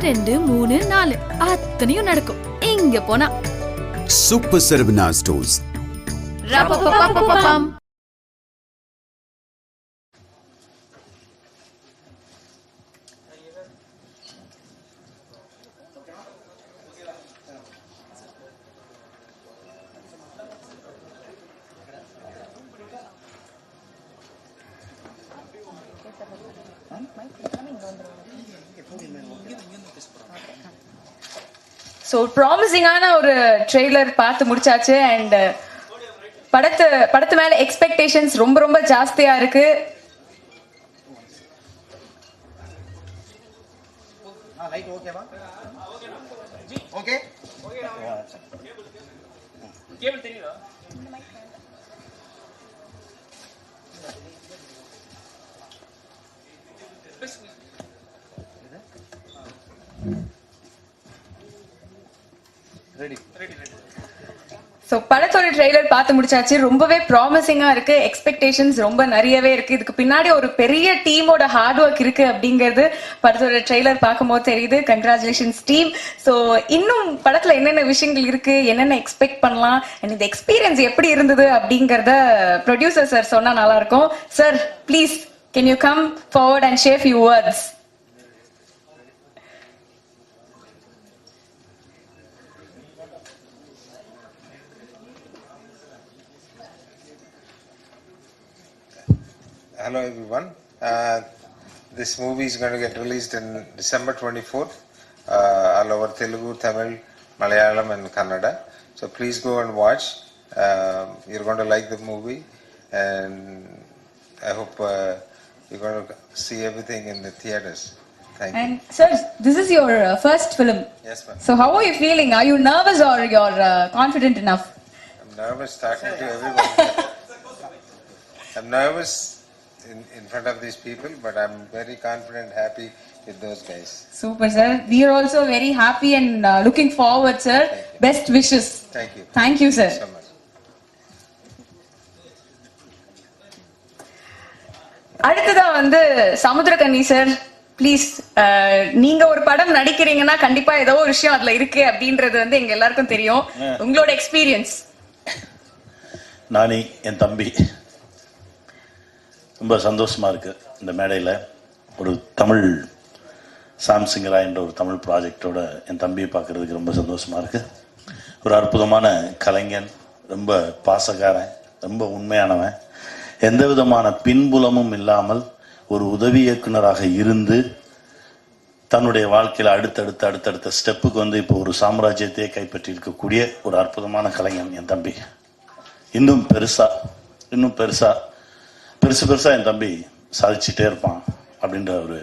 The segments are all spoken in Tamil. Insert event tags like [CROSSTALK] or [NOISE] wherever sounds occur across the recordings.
ரெண்டு மூணு நாலு. அத்தனையும் நடக்கும். இங்க போனா. Super Saravana Stores. ஸோ ப்ராமிசிங்கான ஒரு ட்ரெய்லர் பார்த்து முடிச்சாச்சு அண்ட் படத்து படத்து மேல எக்ஸ்பெக்டேஷன்ஸ் ரொம்ப ரொம்ப ஜாஸ்தியா இருக்கு. லைட் ஓகேவா ஓகே ஸோ படத்தோட ட்ரெய்லர் பார்த்து முடிச்சாச்சு. ரொம்பவே ப்ராமிசிங்கா இருக்கு. எக்ஸ்பெக்டேஷன்ஸ் ரொம்ப நிறையவே இருக்கு. இதுக்கு பின்னாடி ஒரு பெரிய டீமோட ஹார்ட் ஒர்க் இருக்கு அப்படிங்கிறது படத்தோட ட்ரெய்லர் பார்க்கும்போது தெரியுது. கங்க்ராச்சுலேஷன்ஸ் டீம் ஸோ இன்னும் படத்துல என்னென்ன விஷயங்கள் இருக்கு? என்னென்ன எக்ஸ்பெக்ட் பண்ணலாம்? அண்ட் இந்த எக்ஸ்பீரியன்ஸ் எப்படி இருந்தது அப்படிங்கிறத ப்ரொடியூசர் சார் சொன்னா நல்லா இருக்கும். Sir please can you come forward and share few words Hello everyone. Uh, this movie is going to get released in December 24th, uh, all over Telugu, Tamil, Malayalam and Kannada. So please go and watch. Um you're going to like the movie and I hope uh, you're going to see everything in the theaters. Thank you. And sir, this is your uh, first film. Yes ma'am. So how are you feeling? Are you nervous or you're uh, confident enough? I'm nervous talking to everyone. [LAUGHS] I'm nervous in, in front of these people, but I'm very confident, happy with those guys. Super, sir. We are also very happy and uh, looking forward, sir. Best wishes. Thank you. Thank you, sir. so much. அடுத்ததா வந்து சமுத்திரகன்னி சார் ப்ளீஸ் நீங்க ஒரு படம் நடிக்கிறீங்கன்னா கண்டிப்பா ஏதோ ஒரு விஷயம் அதுல இருக்கு அப்படின்றது வந்து எங்க எல்லாருக்கும் தெரியும் உங்களோட எக்ஸ்பீரியன்ஸ் நானி என் தம்பி ரொம்ப சந்தோஷமாக இருக்குது இந்த மேடையில். ஒரு தமிழ் சாம்சிங்கரா என்ற ஒரு தமிழ் ப்ராஜெக்டோட என் தம்பியை பார்க்கறதுக்கு ரொம்ப சந்தோஷமாக இருக்குது ஒரு அற்புதமான கலைஞன் ரொம்ப பாசக்காரன் ரொம்ப உண்மையானவன். எந்த விதமான பின்புலமும் இல்லாமல் ஒரு உதவி இயக்குனராக இருந்து தன்னுடைய வாழ்க்கையில் அடுத்தடுத்த அடுத்தடுத்த ஸ்டெப்புக்கு வந்து இப்போ ஒரு சாம்ராஜ்யத்தையே கைப்பற்றி இருக்கக்கூடிய ஒரு அற்புதமான கலைஞன் என் தம்பி. இன்னும் பெருசா இன்னும் பெருசாக பெருசு பெருசா என் தம்பி சாதிச்சுட்டே இருப்பான் அப்படின்ற ஒரு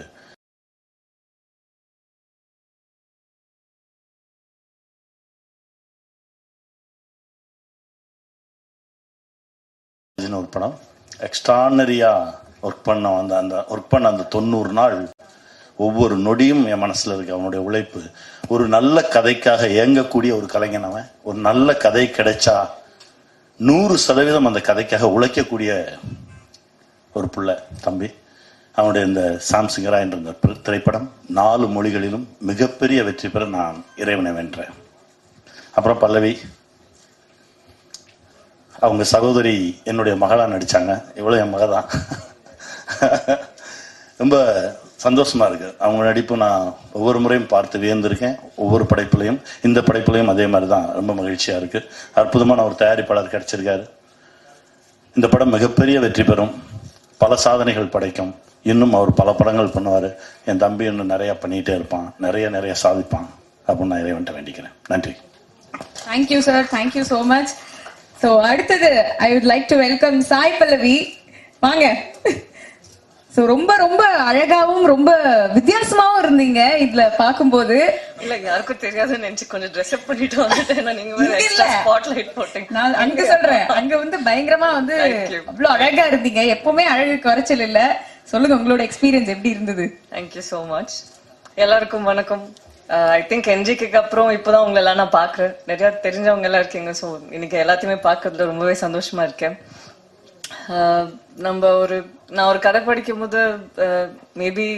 ஒரு படம். எக்ஸ்ட்ரானரியா ஒர்க் பண்ண அந்த அந்த ஒர்க் பண்ண அந்த தொண்ணூறு நாள் ஒவ்வொரு நொடியும் என் மனசுல இருக்கு அவனுடைய உழைப்பு. ஒரு நல்ல கதைக்காக இயங்கக்கூடிய ஒரு கலைஞன் அவன். ஒரு நல்ல கதை கிடைச்சா நூறு சதவீதம் அந்த கதைக்காக உழைக்கக்கூடிய ஒரு பிள்ளை தம்பி. அவனுடைய இந்த சாம்சிங்கரா என்ற இந்த திரைப்படம் நாலு மொழிகளிலும் மிகப்பெரிய வெற்றி பெற நான் இறைவனை வென்றேன். அப்புறம் பல்லவி. அவங்க சகோதரி என்னுடைய மகளாக நடிச்சாங்க. இவ்வளோ என் மக தான் [LAUGHS] ரொம்ப சந்தோஷமாக இருக்கு. அவங்க நடிப்பு நான் ஒவ்வொரு முறையும் பார்த்து வியந்திருக்கேன். ஒவ்வொரு படைப்புலையும் இந்த படைப்புலையும் அதே மாதிரி தான் ரொம்ப மகிழ்ச்சியாக இருக்குது அற்புதமான ஒரு தயாரிப்பாளர் கிடச்சிருக்காரு. இந்த படம் மிகப்பெரிய வெற்றி பெறும். பல சாதனைகள் படைக்கும். இன்னும் அவர் பல படங்கள் பண்ணுவார். என் தம்பி இன்னும் நிறைய பண்ணிகிட்டே இருப்பான். நிறைய நிறைய சாதிப்பான். அப்படின்னு நான் இறைவன்ட்ட வேண்டிக்கிறேன். நன்றி. Thank you sir thank you so much so அடுத்தது I would like to welcome Sai Pallavi வாங்க. ஸோ ரொம்ப ரொம்ப அழகாவும் ரொம்ப வித்தியாசமாவும் இருந்தீங்க இதுல பார்க்கும்போது. இல்ல யாருக்கும் தெரியாதுன்னு நினைச்சு கொஞ்சம் ட்ரெஸ் அப் பண்ணிட்டு வந்துட்டேன். நீங்க வேற இங்க எக்ஸ்ட்ரா இல்ல. ஸ்பாட் லைட் போட்டீங்க. நான் அங்க சொல்றேன். அங்க வந்து பயங்கரமா வந்து. அவ்வளவு அழகா இருந்தீங்க. எப்பவுமே அழகு குறைச்சல் இல்ல. சொல்லுங்க உங்களோட எக்ஸ்பீரியன்ஸ் எப்படி இருந்தது? தேங்க்யூ so மச் எல்லாருக்கும் வணக்கம். ஐ திங்க் என்ஜிக்கு அப்புறம் இப்போதான் உங்களை எல்லாம் நான் பாக்குறேன் நிறைய தெரிஞ்சவங்க எல்லாம் இருக்கீங்க. ஸோ இன்னைக்கு எல்லாத்தையுமே பார்க்கறதுல ரொம்பவே சந்தோஷமா இருக்கேன். நம்ம ஒரு நான் ஒரு கதை படிக்கும் போது மேபி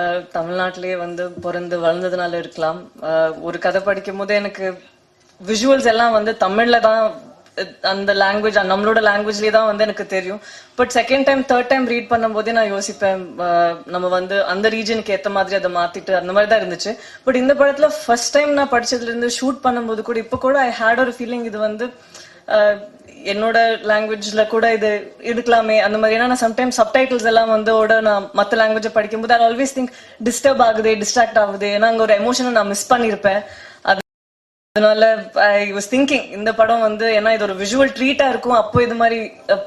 அஹ், தமிழ்நாட்டிலேயே வந்து பிறந்து வளர்ந்ததுனால இருக்கலாம். அஹ், ஒரு கதை படிக்கும் போது எனக்கு விஷுவல்ஸ் எல்லாம் வந்து தமிழ்ல தான் அந்த லாங்குவேஜ் நம்மளோட லாங்குவேஜ்லேயே தான் வந்து எனக்கு தெரியும். But second time third time read பண்ணும் போதே நான் யோசிப்பேன் அஹ், நம்ம வந்து அந்த ரீஜனுக்கு ஏத்த மாதிரி அதை மாத்திட்டு அந்த மாதிரி தான் இருந்துச்சு. பட் இந்த படத்துல ஃபர்ஸ்ட் டைம் நான் படிச்சதுல இருந்து ஷூட் பண்ணும்போது கூட இப்போ கூட ஐ ஹேட் ஒரு ஃபீலிங் இது வந்து என்னோட லாங்குவேஜ்ல கூட இது இருக்கலாமே அந்த மாதிரி. ஏன்னா நான் சம்டைம்ஸ் சப்டைட்டில்ஸ் எல்லாம் வந்து ஓட நான் மற்ற லாங்குவேஜை படிக்கும்போது ஐ ஆல்வேஸ் திங்க் டிஸ்டர்ப் ஆகுது டிஸ்ட்ராக்ட் ஆகுது. ஏன்னா அங்கே ஒரு எமோஷனை நான் மிஸ் பண்ணியிருப்பேன் அது அதனால ஐ வாஸ் திங்கிங் இந்த படம் வந்து ஏன்னா இது ஒரு விஷுவல் ட்ரீட்டா இருக்கும். அப்போ இது மாதிரி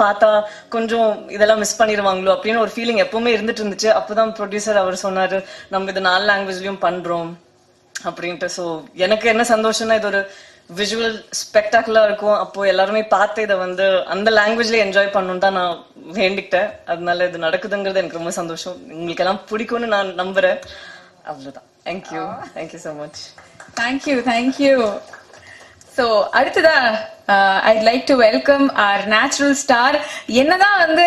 பார்த்தா கொஞ்சம் இதெல்லாம் மிஸ் பண்ணிடுவாங்களோ அப்படின்னு ஒரு ஃபீலிங் எப்பவுமே இருந்துட்டு இருந்துச்சு. அப்போதான் ப்ரொடியூசர் அவர் சொன்னாரு நம்ம இது நாலு லாங்குவேஜ்லயும் பண்றோம் அப்படின்ட்டு. ஸோ எனக்கு என்ன சந்தோஷம்னா இது ஒரு விஷுவல் ஸ்பெக்டாகுலா இருக்கும். அப்போ எல்லாருமே பார்த்து இதை வந்து அந்த லாங்குவேஜ்ல என்ஜாய் பண்ணணும் தான் நான் வேண்டிக்கிட்டேன். அதனால இது நடக்குதுங்கிறது எனக்கு ரொம்ப சந்தோஷம். உங்களுக்கு எல்லாம் பிடிக்கும்னு நான் நம்புறேன். அவ்வளவுதான். Thank you thank you so much thank you thank you so அடுத்ததா I'd like to welcome our natural star என்னதான் வந்து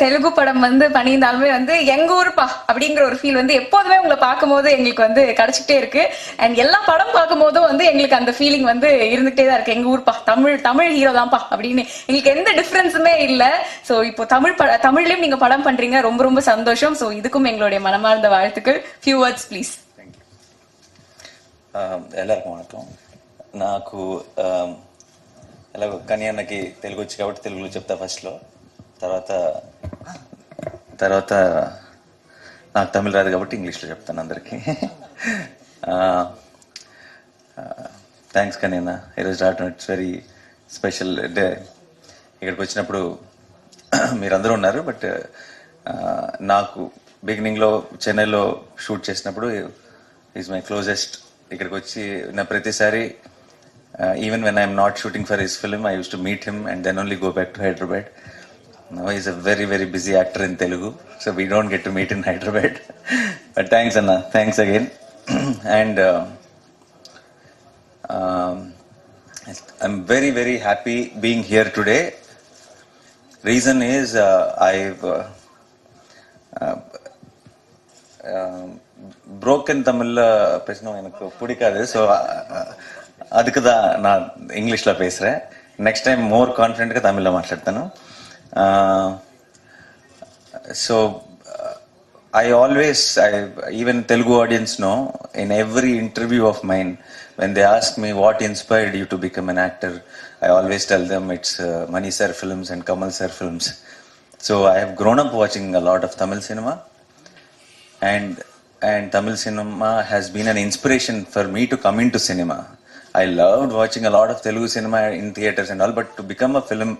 தெலுங்கு படம் வந்து பண்ணியிருந்தாலுமே வந்து எங்க ஊருப்பா அப்படிங்கிற ஒரு ஃபீல் வந்து எப்போதுமே உங்களை பார்க்கும்போது எங்களுக்கு வந்து கிடைச்சிட்டே இருக்கு. அண்ட் எல்லா படம் பார்க்கும்போதும் வந்து எங்களுக்கு அந்த ஃபீலிங் வந்து இருந்துகிட்டே தான் இருக்கு. எங்க ஊர்ப்பா தமிழ் தமிழ் ஹீரோ தான்ப்பா அப்படின்னு. எங்களுக்கு எந்த டிஃப்ரென்ஸுமே இல்லை. ஸோ இப்போ தமிழ் பட தமிழ்லயும் நீங்க படம் பண்றீங்க. ரொம்ப ரொம்ப சந்தோஷம். ஸோ இதுக்கும் எங்களுடைய மனமார்ந்த வாழ்த்துக்கள். ஃபியூ வேர்ட்ஸ் ப்ளீஸ் எல்லாருக்கும் வணக்கம். నాకు ఎలాగో ఎలాగో అన్నకి తెలుగు వచ్చి కాబట్టి తెలుగులో చెప్తా ఫస్ట్లో. తర్వాత తర్వాత నాకు తమిళ రాదు కాబట్టి ఇంగ్లీష్లో చెప్తాను అందరికీ. థ్యాంక్స్ కనీనా ఈరోజు రావటం ఇట్స్ వెరీ స్పెషల్ డే. ఇక్కడికి వచ్చినప్పుడు మీరందరూ ఉన్నారు బట్ నాకు బిగినింగ్లో చెన్నైలో షూట్ చేసినప్పుడు ఈజ్ మై క్లోజెస్ట్. ఇక్కడికి వచ్చి నా ప్రతిసారి Uh, even when I'm not shooting for his film, I used to meet him and then only go back to Hyderabad. Now he's a very, very busy actor in Telugu, so we don't get to meet in [LAUGHS] Hyderabad. but thanks, Anna. Thanks again. [CLEARS THROAT] and uh, um, I'm very, very happy being here today. Reason is uh, I've uh, uh, um, broken Tamil, uh, எனக்கு பிடிக்காது ஸோ uh, அதுக்கு தான் நான் ఇంగ్లీష్లో பேசுகிறேன் నెక్స్ట్ టైం మోర్ కాన్ఫిడెంట్గా తమిళ్లో మాట్లాడతాను so I always, I, even Telugu audience know, in every interview of mine, when they ask me what inspired you to become an actor, I always tell them it's uh, Mani Sir films and Kamal Sir films. So I have grown up watching a lot of Tamil cinema, and and Tamil cinema has been an inspiration for me to come into cinema. I loved watching a lot of Telugu cinema in theaters and all, but to become a film,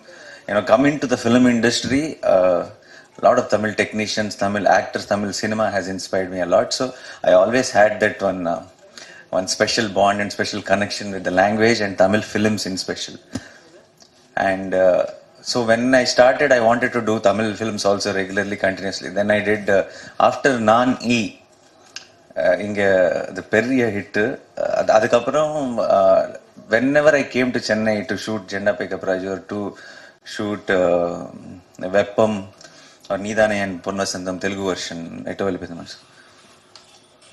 you know, come into the film industry, uh, a lot of Tamil technicians, Tamil actors, Tamil cinema has inspired me a lot. So I always had that one, uh, one special bond and special connection with the language and Tamil films in special. And uh, so when I started, I wanted to do Tamil films also regularly, continuously. Then I did uh, after Nan E. uh, இங்க அது பெரிய ஹிட்டு அதுக்கப்புறம் whenever I came to Chennai to shoot ஜெண்டா பிக்கப் ராஜு to shoot Veppam Neethane N பொன்வசந்தம் Telugu version எட்டு வழி பேசணும்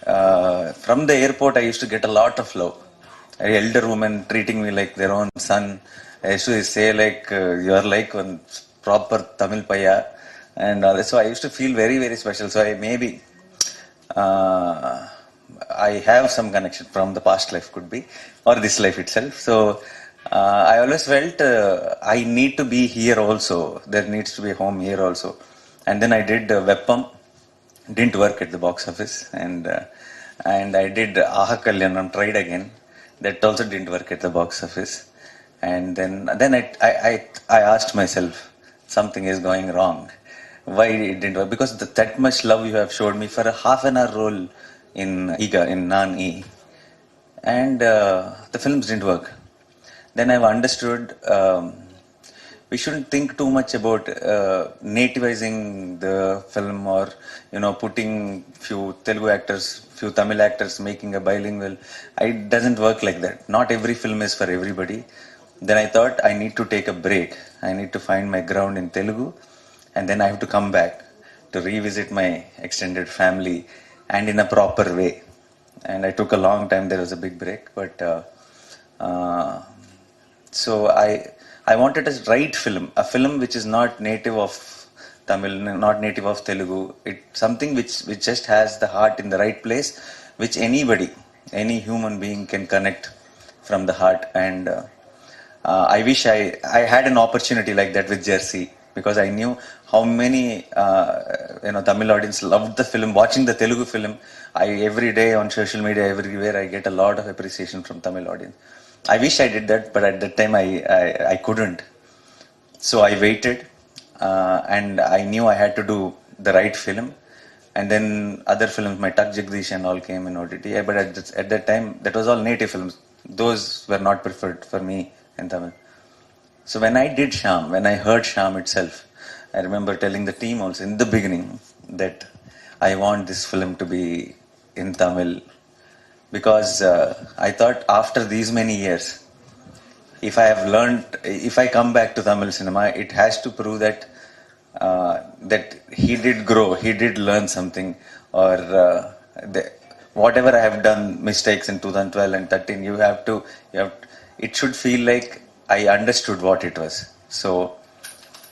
uh, from the airport, I used to get a lot of love. An elder woman treating me like their own son. I used to say like, uh, you are like one proper Tamil paya. And all that. so I used to feel I have some connection from the past life could be, or this life itself. So uh, I always felt uh, I need to be here also. There needs to be home here also. And then I did uh, Weppam didn't work at the box office and uh, and I did Aha Kalyanam tried again that also didn't work at the box office and then then I I I, I asked myself something is going wrong why it didn't work because the, that much love you have showed me for a half an hour role in Iga in Nan E and uh, the films didn't work then I've understood um, we shouldn't think too much about uh, nativizing the film or you know putting few Telugu actors, few Tamil actors making a bilingual. It doesn't work like that. Not every film is for everybody. Then I thought I need to take a break. I need to find my ground in Telugu, and then I have to come back to revisit my extended family and in a proper way. And I took a long time. There was a big break, but uh, uh, so I I wanted a right film, a film which is not native of Tamil, not native of Telugu. It something which which just has the heart in the right place, which anybody, any human being can connect from the heart. And uh, uh, I wish I I had an opportunity like that with Jersey because I knew how many uh, you know Tamil audience loved the film. Watching the Telugu film, I every day on social media, everywhere, I get a lot of appreciation from Tamil audience. I wish I did that, but at that time I I, I couldn't. So I waited, uh, and I knew I had to do the right film. And then other films, my Tak Jagdish and all came in OTT. Yeah, But at, that- at that time, that was all native films. Those were not preferred for me in Tamil. So when I did Sham, when I heard Sham itself, I remember telling the team also in the beginning that I want this film to be in Tamil because uh, I thought after these many years, if I have learned, if I come back to Tamil cinema, it has to prove that uh, that he did grow, he did learn something, or uh, the, whatever I have done mistakes in 2012 and 13, you have to, you have, it should feel like I understood what it was. So,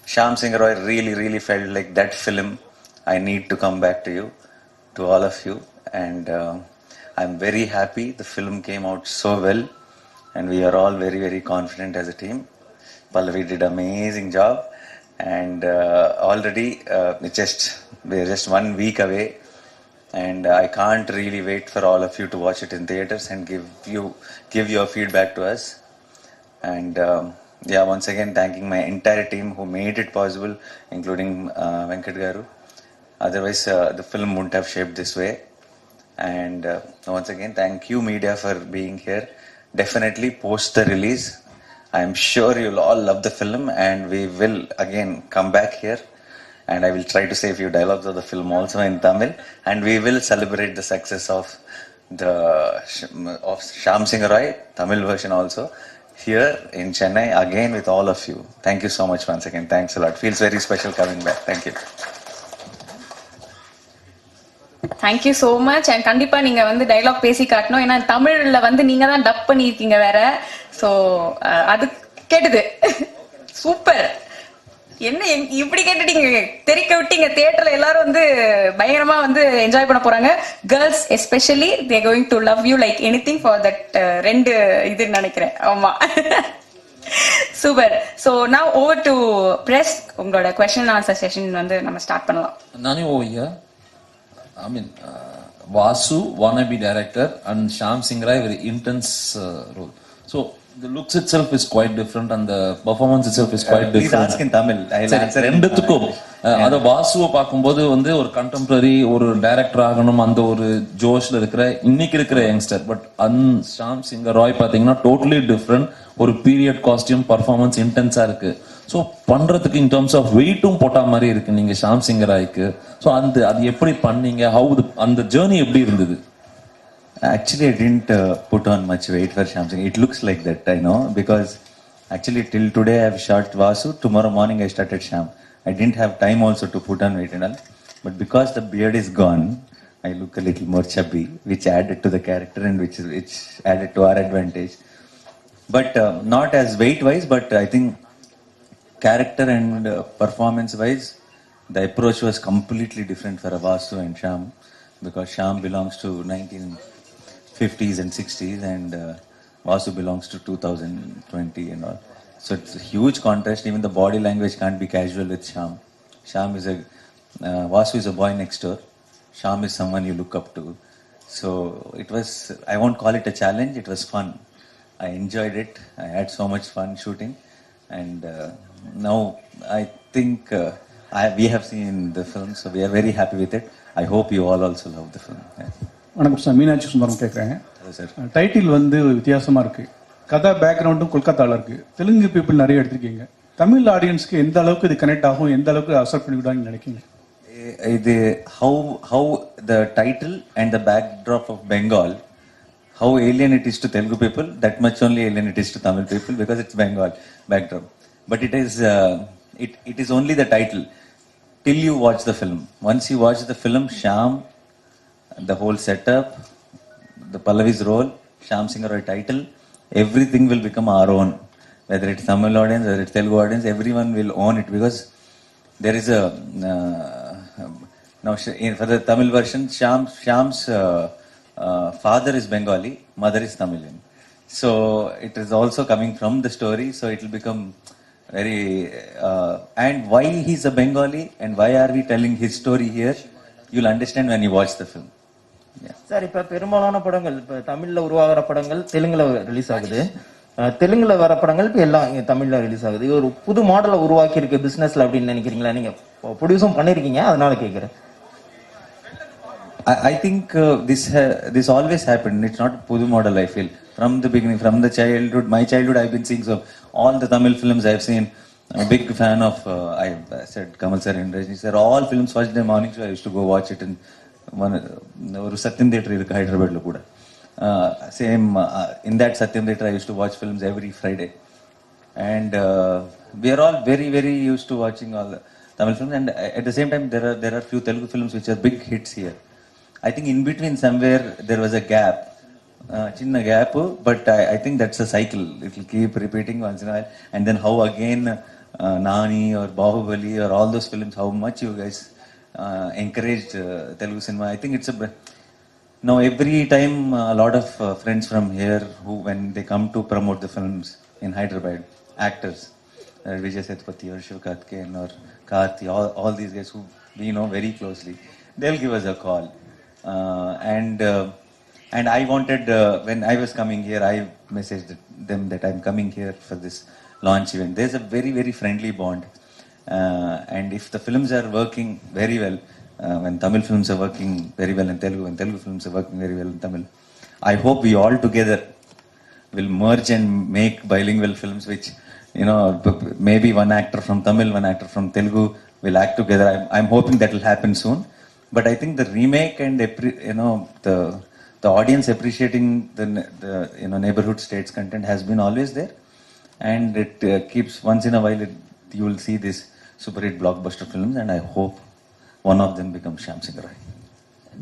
Sham Singh Roy really, really felt like that film. I need to come back to you, to all of you, and uh, I'm very happy. The film came out so well, and we are all very, very confident as a team. Pallavi did amazing job, and uh, already uh, just we're just one week away, and I can't really wait for all of you to watch it in theaters and give you give your feedback to us. And um, yeah, once again, thanking my entire team who made it possible, including uh, Venkat Garu. Otherwise, uh, the film wouldn't have shaped this way. And uh, once again, thank you, media, for being here. Definitely post the release. I'm sure you'll all love the film, and we will again come back here. And I will try to say a few dialogues of the film also in Tamil, and we will celebrate the success of the of Sham Singh Roy Tamil version also here in Chennai again with all of you. Thank you so much once again. Thanks a lot. Feels very special coming back. Thank you. Thank you so much and கண்டிப்பா நீங்க வந்து டைலாக் பேசி காட்டணும் ஏன்னா தமிழ்ல வந்து நீங்க தான் டப் பண்ணியிருக்கீங்க வேற ஸோ அது கேட்டுது சூப்பர் என்ன இப்படி கேட்டுட்டீங்க? தெரிக்க விட்டீங்க. தியேட்டர்ல எல்லாரும் வந்து பயங்கரமா வந்து என்ஜாய் பண்ண போறாங்க. Girls especially they going to love you like anything for that ரெண்டு இது நினைக்கிறேன். ஆமா. சூப்பர் ஸோ நான் ஓவர் டு பிரஸ் உங்களோட கொஸ்டின் ஆன்சர் செஷன் வந்து நம்ம ஸ்டார்ட் பண்ணலாம். நானே ஓய்யா I mean Vasu wannabe director and Shyam and very intense role so uh, the looks itself is quite different, and the performance itself is quite Please different. ask in Tamil. I'll சரி, answer in- ரெண்டுத்துக்கும் அத வாசுவை பார்க்கும்போது வந்து ஒரு கண்டெம்பரரி ஒரு டைரக்டர் ஆகணும் அந்த ஒரு ஜோஷ்ல இருக்கிற இன்னைக்கு இருக்கிற youngster but an Shyam Singha Roy பாத்தீங்கன்னா டோட்டலி டிஃப்ரெண்ட் ஒரு பீரியட் காஸ்டியூம் பர்ஃபார்மன்ஸ் இன்டென்ஸா இருக்கு. ஸோ பண்றதுக்கு இன் டர்ம்ஸ் ஆஃப் வெயிட்டும் போட்ட மாதிரி இருக்கு நீங்க ஷாம் சிங்கர் ராய்க்கு. ஸோ அந்த அது எப்படி பண்ணீங்க? ஹவு அந்த ஜேர்னி எப்படி இருந்தது? Actually, I didn't uh, put on much weight for Sham Singh. It looks like that, I know, because actually till today I have shot Vasu. Tomorrow morning I started Sham. I didn't have time also to put on weight and all. But because the beard is gone, I look a little more chubby, which added to the character and which is which added to our advantage. But uh, not as weight wise, but I think character and uh, performance wise, the approach was completely different for Vasu and Sham because Sham belongs to 1950s and 60s and uh, Vasu belongs to 2020 and all. So it's a huge contrast. Even the body language can't be casual with Sham. Sham is a uh, Vasu is a boy next door. Sham is someone you look up to. So it was. I won't call it a challenge. It was fun. I enjoyed it. I had so much fun shooting, and uh, now I think uh, I, we have seen the film, so we are very happy with it. I hope you all also love the film. Yeah. வணக்கம் சார் மீனாட்சி சுந்தரம் கேட்குறேன் Hello, sir. டைட்டில் வந்து வித்தியாசமா இருக்கு கதை பேக்ரவுண்டும் கொல்கத்தால இருக்கு தெலுங்கு பீப்புள் நிறைய எடுத்திருக்கீங்க தமிழ் ஆடியன்ஸ்க்கு எந்த அளவுக்கு இது கனெக்ட் ஆகும் எந்த அளவுக்கு அக்செப்ட் பண்ணிவிடுவாங்கன்னு நினைக்கிறீங்க Uh, the, how how the title and the backdrop of Bengal, how alien it is to Telugu people, that much only alien it is to Tamil people because it's Bengal backdrop. But it is uh, it it is only the title till you watch the film. Once you watch the film, Sham the whole setup, the Pallavi's role, Sham Singh Roy title, everything will become our own. Whether it's Tamil audience, whether it's Telugu audience, everyone will own it because there is a uh, now for the Tamil version, Sham Sham's uh, uh, father is Bengali, mother is Tamilian. So it is also coming from the story. So it will become very uh, and why he's a Bengali and why are we telling his story here? You'll understand when you watch the film. Sir இப்ப பெரும்பாலான படங்கள் இப்ப தமிழ்ல உருவாகிற படங்கள் தெலுங்குல ரிலீஸ் ஆகுது அஹ் தெலுங்குல வர படங்கள் இப்ப எல்லாம் இங்க தமிழ்ல ரிலீஸ் ஆகுது இது ஒரு புது மாடலை உருவாக்கி இருக்கு பிசினஸ்ல அப்படின்னு நினைக்கிறீங்களா நீங்க ப்ரொடியூஸும் பண்ணிருக்கீங்க அதனால கேக்குறேன் I, I think uh, this ha- this always happened. It's not Pudu model. I feel from the beginning, from the childhood, my childhood, I've been seeing so all the Tamil films I've seen. I'm a big fan of. Uh, I said Kamal sir and Rajni sir. All films first day morning show. I used to go watch it in one ஒரு சத்யம் தேட்டர் இருக்கு ஹைதராபாத்ல கூட same in that Sathyam theatre I use to watch films every Friday and uh, we are all very very used to watching all the Tamil films and uh, at the same time there are there are few Telugu films which are big hits here. I think in between somewhere there was a gap, uh, chinna gap, but I, I think that's a cycle. It will keep repeating once in a while, and then how again uh, Nani or Bahubali or all those films, how much you guys uh, encouraged uh, Telugu cinema. I think it's a now every time uh, a lot of uh, friends from here who when they come to promote the films in Hyderabad, actors, uh, Vijay Sethupathi or Shiv or Karthi, all, all these guys who we know very closely, they'll give us a call. Uh, and uh, and I wanted uh, when I was coming here, I messaged them that I'm coming here for this launch event. There's a very very friendly bond, uh, and if the films are working very well, uh, when Tamil films are working very well in Telugu, and Telugu films are working very well in Tamil, I hope we all together will merge and make bilingual films, which you know maybe one actor from Tamil, one actor from Telugu will act together. I'm, I'm hoping that will happen soon. But I think the remake and you know the the audience appreciating the, the you know neighborhood states content has been always there, and it uh, keeps once in a while it, you will see these super hit blockbuster films, and I hope one of them becomes Shyam Singh Rai.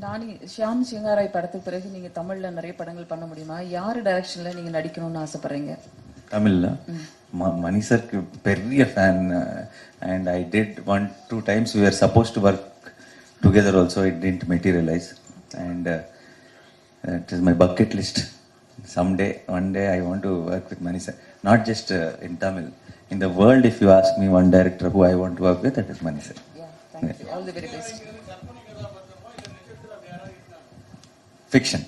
Nani Shyam Singharoy படத்துக்கு பிறகு நீங்க தமிழ்ல நிறைய படங்கள் பண்ண முடியுமா? யாரு டைரக்ஷன்ல நீங்க நடிக்கணும்னு ஆசைப்படுறீங்க? தமிழ்ல? மணி சருக்கு பெரிய fan and I did one two times we are supposed to work together also it didn't materialise and it is my bucket list one day i want to work with mani sir. Not just uh, in tamil. in the world, if you ask me one director who I want to work with, that is Mani. Yeah, thank yeah. you. All the very best. Fiction.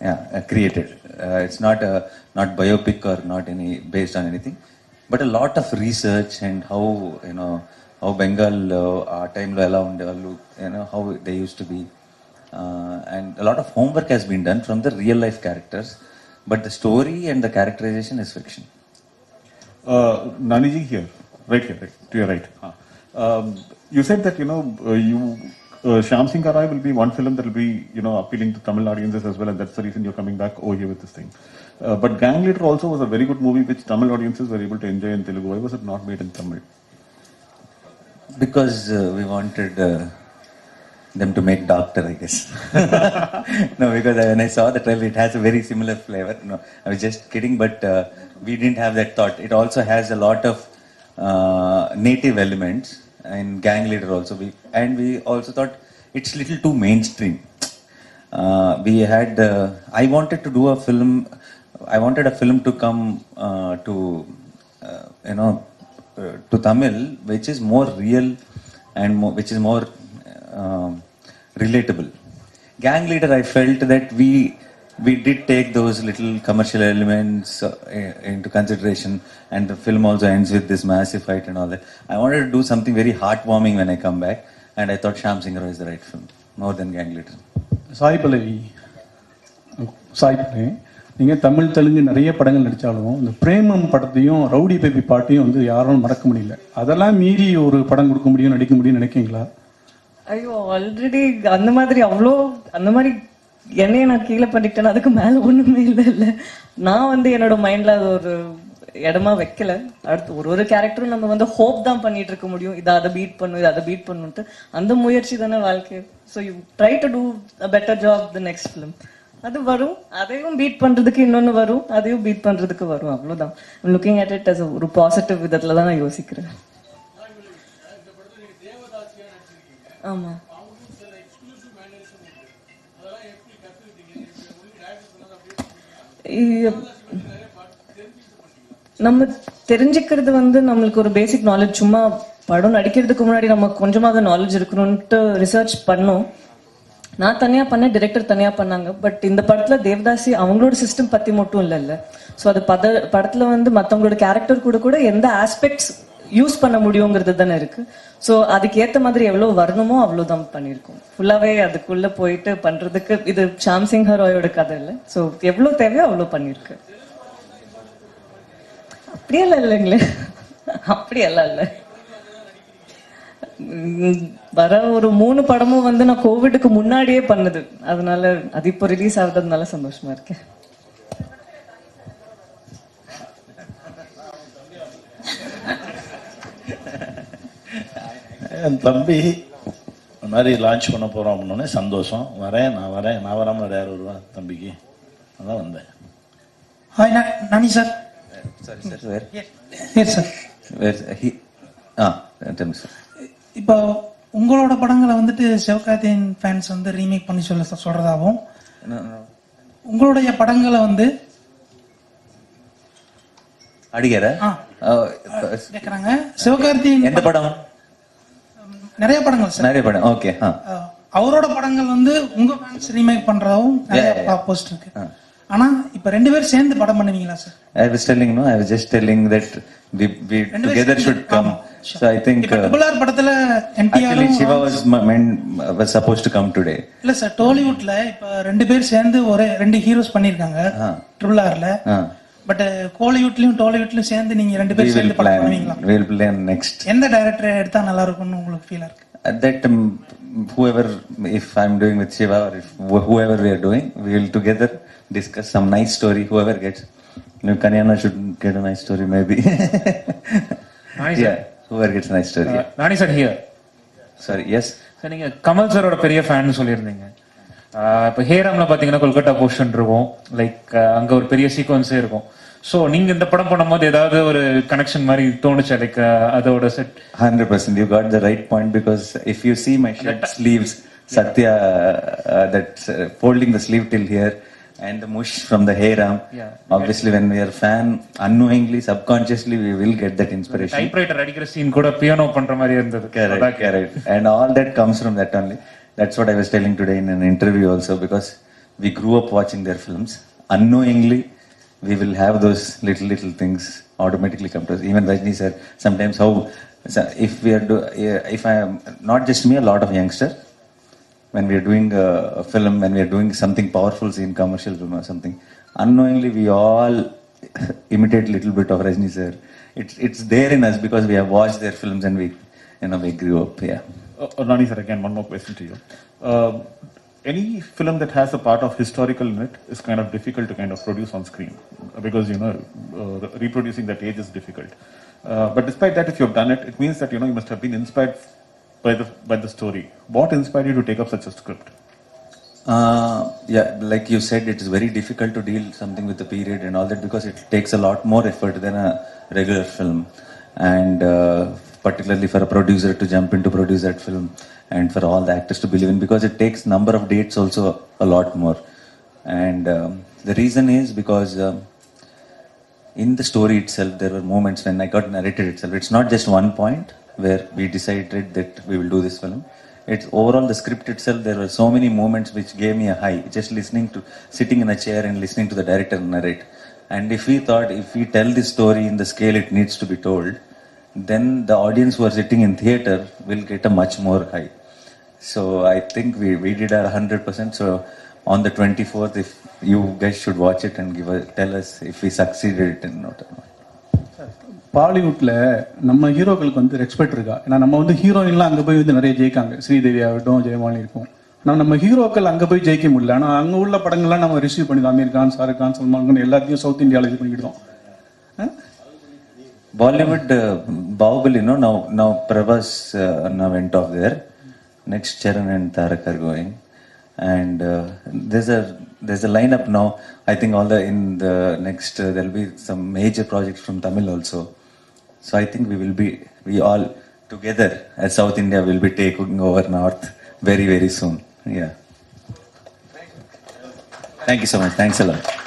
Yeah, uh, created. Uh, it's not a not biopic or not any based on anything, but a lot of research and how you know how Bengal uh, our time lo allowed uh, you know how they used to be, uh, and a lot of homework has been done from the real life characters, but the story and the characterization is fiction. Uh, Naniji here, right here, right, to your right. Ah. Um, you said that you know uh, you uh, Shyam Singh Karai will be one film that will be you know appealing to Tamil audiences as well, and that's the reason you're coming back over here with this thing. Uh, but Gang Leader also was a very good movie which Tamil audiences were able to enjoy in Telugu. Why was it not made in Tamil? because uh, we wanted uh, them to make doctor i guess. [LAUGHS] No because when i saw the trailer it has a very similar flavor. No i was just kidding but uh, we didn't have that thought. It also has a lot of uh, native elements in gang leader also. We and we also thought it's little too mainstream. Uh, we had uh, i wanted to do a film i wanted a film to come uh, to uh, you know to tamil which is more real and more, which is more um, relatable gang leader i felt that we we did take those little commercial elements uh, into consideration and the film also ends with this massive fight and all that i wanted to do something very heartwarming when i come back and i thought sham singh is the right film more than gang leader Sai Pallavi Sai Pallavi நீங்கள் தமிழ் தெலுங்கு நிறைய படங்கள் நடித்தாலும் இந்த பிரேமம் படத்தையும் ரவுடி பேபி பாட்டையும் வந்து யாரும் மறக்க முடியல அதெல்லாம் மீறி ஒரு படம் கொடுக்க முடியும் நடிக்க முடியும்னு நினைக்கிறீங்களா ஐயோ ஆல்ரெடி அந்த மாதிரி அவ்வளோ அந்த மாதிரி என்னைய நான் கீழே பண்ணிட்டேன் அதுக்கு மேல ஒண்ணுமே இல்லை இல்லை. நான் வந்து என்னோட மைண்ட்ல அது ஒரு இடமா வைக்கல. அடுத்து ஒரு ஒரு கேரக்டரும் நம்ம வந்து ஹோப் தான் பண்ணிட்டு இருக்க முடியும். இதை அதை பீட் பண்ணும் இதை அதை பீட் பண்ணுன்ட்டு. அந்த முயற்சி தானே வாழ்க்கை. So you try to do a better job the next film அது வரும். அதையும் பீட் பண்றதுக்கு இன்னொன்னு வரும். அதையும் பீட் பண்றதுக்கு வரும். அவ்வளோதான் லுக்கிங் அட் இட் அஸ் ஒரு பாசிட்டிவ் விதத்துல தான் நான் யோசிக்கிறேன். ஆமா. நம்ம தெரிஞ்சுக்கிறது வந்து நம்மளுக்கு ஒரு பேசிக் நாலேஜ் சும்மா படம் நடிக்கிறதுக்கு முன்னாடி நம்ம கொஞ்சமாக நாலேஜ் இருக்கணும்ட்டு ரிசர்ச் பண்ணோம். நான் தனியா பண்ணேன் டிரெக்டர் தனியா பண்ணாங்க. பட் இந்த படத்துல தேவதாசி அவங்களோட சிஸ்டம் பத்தி மட்டும் இல்லைல்ல. ஸோ அது பத படத்துல வந்து மற்றவங்களோட கேரக்டர் கூட கூட எந்த ஆஸ்பெக்ட்ஸ் யூஸ் பண்ண முடியுங்கிறது தானே இருக்கு. ஸோ அதுக்கு ஏத்த மாதிரி எவ்வளோ வரணுமோ அவ்வளவுதான் பண்ணியிருக்கோம். ஃபுல்லாவே அதுக்குள்ள போயிட்டு பண்றதுக்கு இது ஷாம் சிங் ராயோட கதை இல்லை. ஸோ எவ்வளோ தேவையோ அவ்வளோ பண்ணியிருக்கு. அப்படியெல்லாம் இல்லைங்களே. அப்படியெல்லாம் இல்லை வர ஒரு மூணு படமும் வந்து நான் கோவிடுக்கு முன்னாடியே பண்ணது. அதனால அது இப்போ ரிலீஸ் ஆகுறதுனால சந்தோஷமா இருக்கேன். என் தம்பி இந்த மாதிரி லான்ச் பண்ண போகிறோம் அப்படின்னோடனே சந்தோஷம் வரேன் நான் வரேன் நான் வராமல் யார் வருவா தம்பிக்கு அதான் வந்தேன் hi Nani sir Sorry, sir. Where? Yes sir Where? He. Ah, tell me, sir. இப்போ உங்களோட படங்களை வந்துட்டு சிவகார்த்தியன் ஃபேன்ஸ் வந்து ரீமேக் பண்ணி சொல்ல no. உங்களுடைய படங்களை வந்து அடிகார ஆ. கேக்குறாங்க சிவகார்த்தியன் எந்த படம் நிறைய படங்கள் சார் நிறைய படம் ஓகே அவரோட படங்கள் வந்து உங்க ஃபேன்ஸ் ரீமேக் பண்றதாவும் நிறைய. போஸ்ட் இருக்கு ஆனா இப்ப ரெண்டு பேரும் சேர்ந்து படம் பண்ணுவீங்களா sir I was telling no, I was just telling that we, we ரெண்டு பேரும் together சேர்ந்து- should come. So I think இப்ப uh, ட்ரிபிள் ஆர் படத்துல Shiva was m- meant was supposed to come today. இல்ல சார் டோலிவுட்ல இப்ப ரெண்டு பேர் சேர்ந்து ஒரே ரெண்டு ஹீரோஸ் பண்ணிருக்காங்க. ட்ரிபிள் ஆர்ல. பட் கோலிவுட்லயும் டோலிவுட்லயும் சேர்ந்து நீங்க ரெண்டு பேரும் சேர்ந்து படம். பண்ணுவீங்களா We will plan next. எந்த டைரக்டர் எடுத்தா நல்லா இருக்கும்னு உங்களுக்கு ஃபீலா இருக்கு At that um, whoever, if I'm doing with Shiva or if wh- whoever we are doing, we will together discuss some nice story. Whoever gets, you know, Kanyana should get a nice story maybe. Nice, yeah, whoever gets a nice story. yeah. Nani sir here Sorry, yes. Sir நீங்க கமல் சாரோட பெரிய ஃபேன் சொல்லியிருந்தீங்க இப்ப ஹேராம்ல பாத்தீங்கன்னா கொல்கட்டா போர்ஷன் இருக்கும் லைக் அங்க ஒரு பெரிய சீக்வன்ஸே இருக்கும் சோ நீங்க இந்த படம் பண்ணும்போது ஏதாவது ஒரு கனெக்ஷன் மாதிரி தோணுச்சா லைக் அதோட set you got the right point because if you see my shirt sleeves, Satya, uh, that's uh, folding the sleeve till here, and the mush from the Heyram. Yeah. Obviously, when we are fan, unknowingly, subconsciously, we will get that inspiration. Typewriter அடிக்கிற சீன் கூட பியானோ பண்ற மாதிரி இருந்தது Correct, correct. And all that comes from that only. That's what I was telling today in an interview also because we grew up watching their films. Unknowingly, we will have those little, little things automatically come to us. Even Rajni sir, sometimes how, if we are, do, if I am, not just me, a lot of youngsters, when we are doing a, film, when we are doing something powerful scene, commercial film or something, unknowingly we all [LAUGHS] imitate little bit of Rajni sir. It's, it's there in us because we have watched their films and we, you know, we grew up, yeah. Uh, uh, sir, again, one more question to you. Uh, any film that has a part of historical in it is kind of difficult to kind of produce on screen because you know uh, reproducing that age is difficult. Uh, but despite that, if you've done it, it means that you know you must have been inspired by the by the story. What inspired you to take up such a script? Uh, yeah, like you said, it is very difficult to deal something with the period and all that because it takes a lot more effort than a regular film, and uh, particularly for a producer to jump into produce that film, and for all the actors to believe in because it takes number of dates also a lot more, and um, the reason is because. Um, in the story itself, there were moments when I got narrated itself. It's not just one point where we decided that we will do this film. It's overall the script itself. There were so many moments which gave me a high. Just listening to, sitting in a chair and listening to the director narrate. And if we thought, if we tell this story in the scale it needs to be told, then the audience who are sitting in theater will get a much more high. So I think we, we did our 100%. So on the 24th, if you guys should watch it and give a, tell us if we succeeded it not. பாலிவுட்டில் நம்ம ஹீரோக்களுக்கு வந்து ரெஸ்பெக்ட் இருக்கா ஏன்னா நம்ம வந்து ஹீரோயின்லாம் அங்கே போய் வந்து நிறைய ஜெயிக்காங்க ஸ்ரீதேவி ஆகட்டும் ஜெயமாலி இருக்கும் ஆனால் நம்ம ஹீரோக்கள் அங்கே போய் ஜெயிக்க முடியல ஆனால் அங்கே உள்ள படங்கள்லாம் நம்ம ரிசீவ் பண்ணிடுவோம் அமீர் கான் ஷாருக் கான் சல்மான் கான் எல்லாத்தையும் சவுத் இந்தியாவில் இது பண்ணிக்கிட்டோம் Bollywood, uh, Bahubali, no, now, now Prabhas now went off there. next Charan and Tarak are going. And uh, there's a there's a lineup now. I think all the in the next uh, there'll be some major projects from Tamil also. So I think we will be we all together as South India will be taking over North very very soon. Yeah. Thank you so much. Thanks a lot.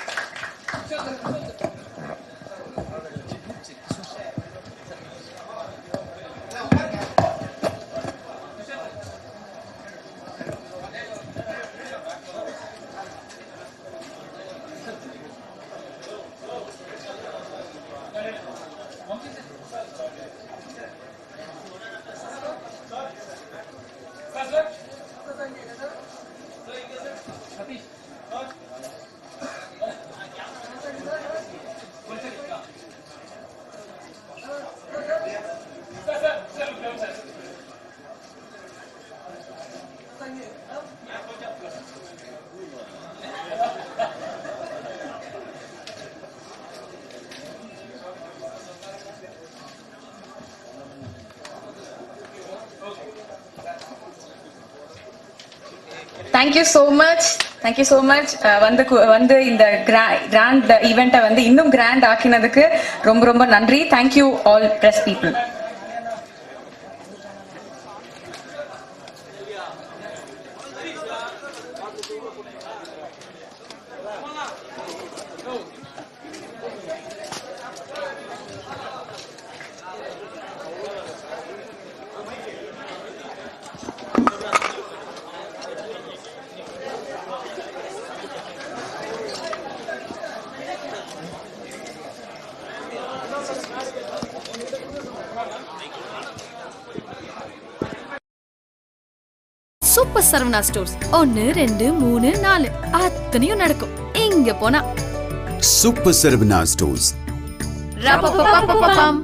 Thank you so much thank you so much வந்து வந்து இந்த கிராண்ட் ஈவெண்ட்டை வந்து இன்னும் கிராண்ட் ஆக்கினதுக்கு ரொம்ப ரொம்ப நன்றி. Thank you all press people super Saravana stores ஒன்னு ரெண்டு மூணு நாலு அத்தனையும் நடக்கும் இங்க போனா Saravana Stores. ரப்பப்பப்பப்பப்பம்.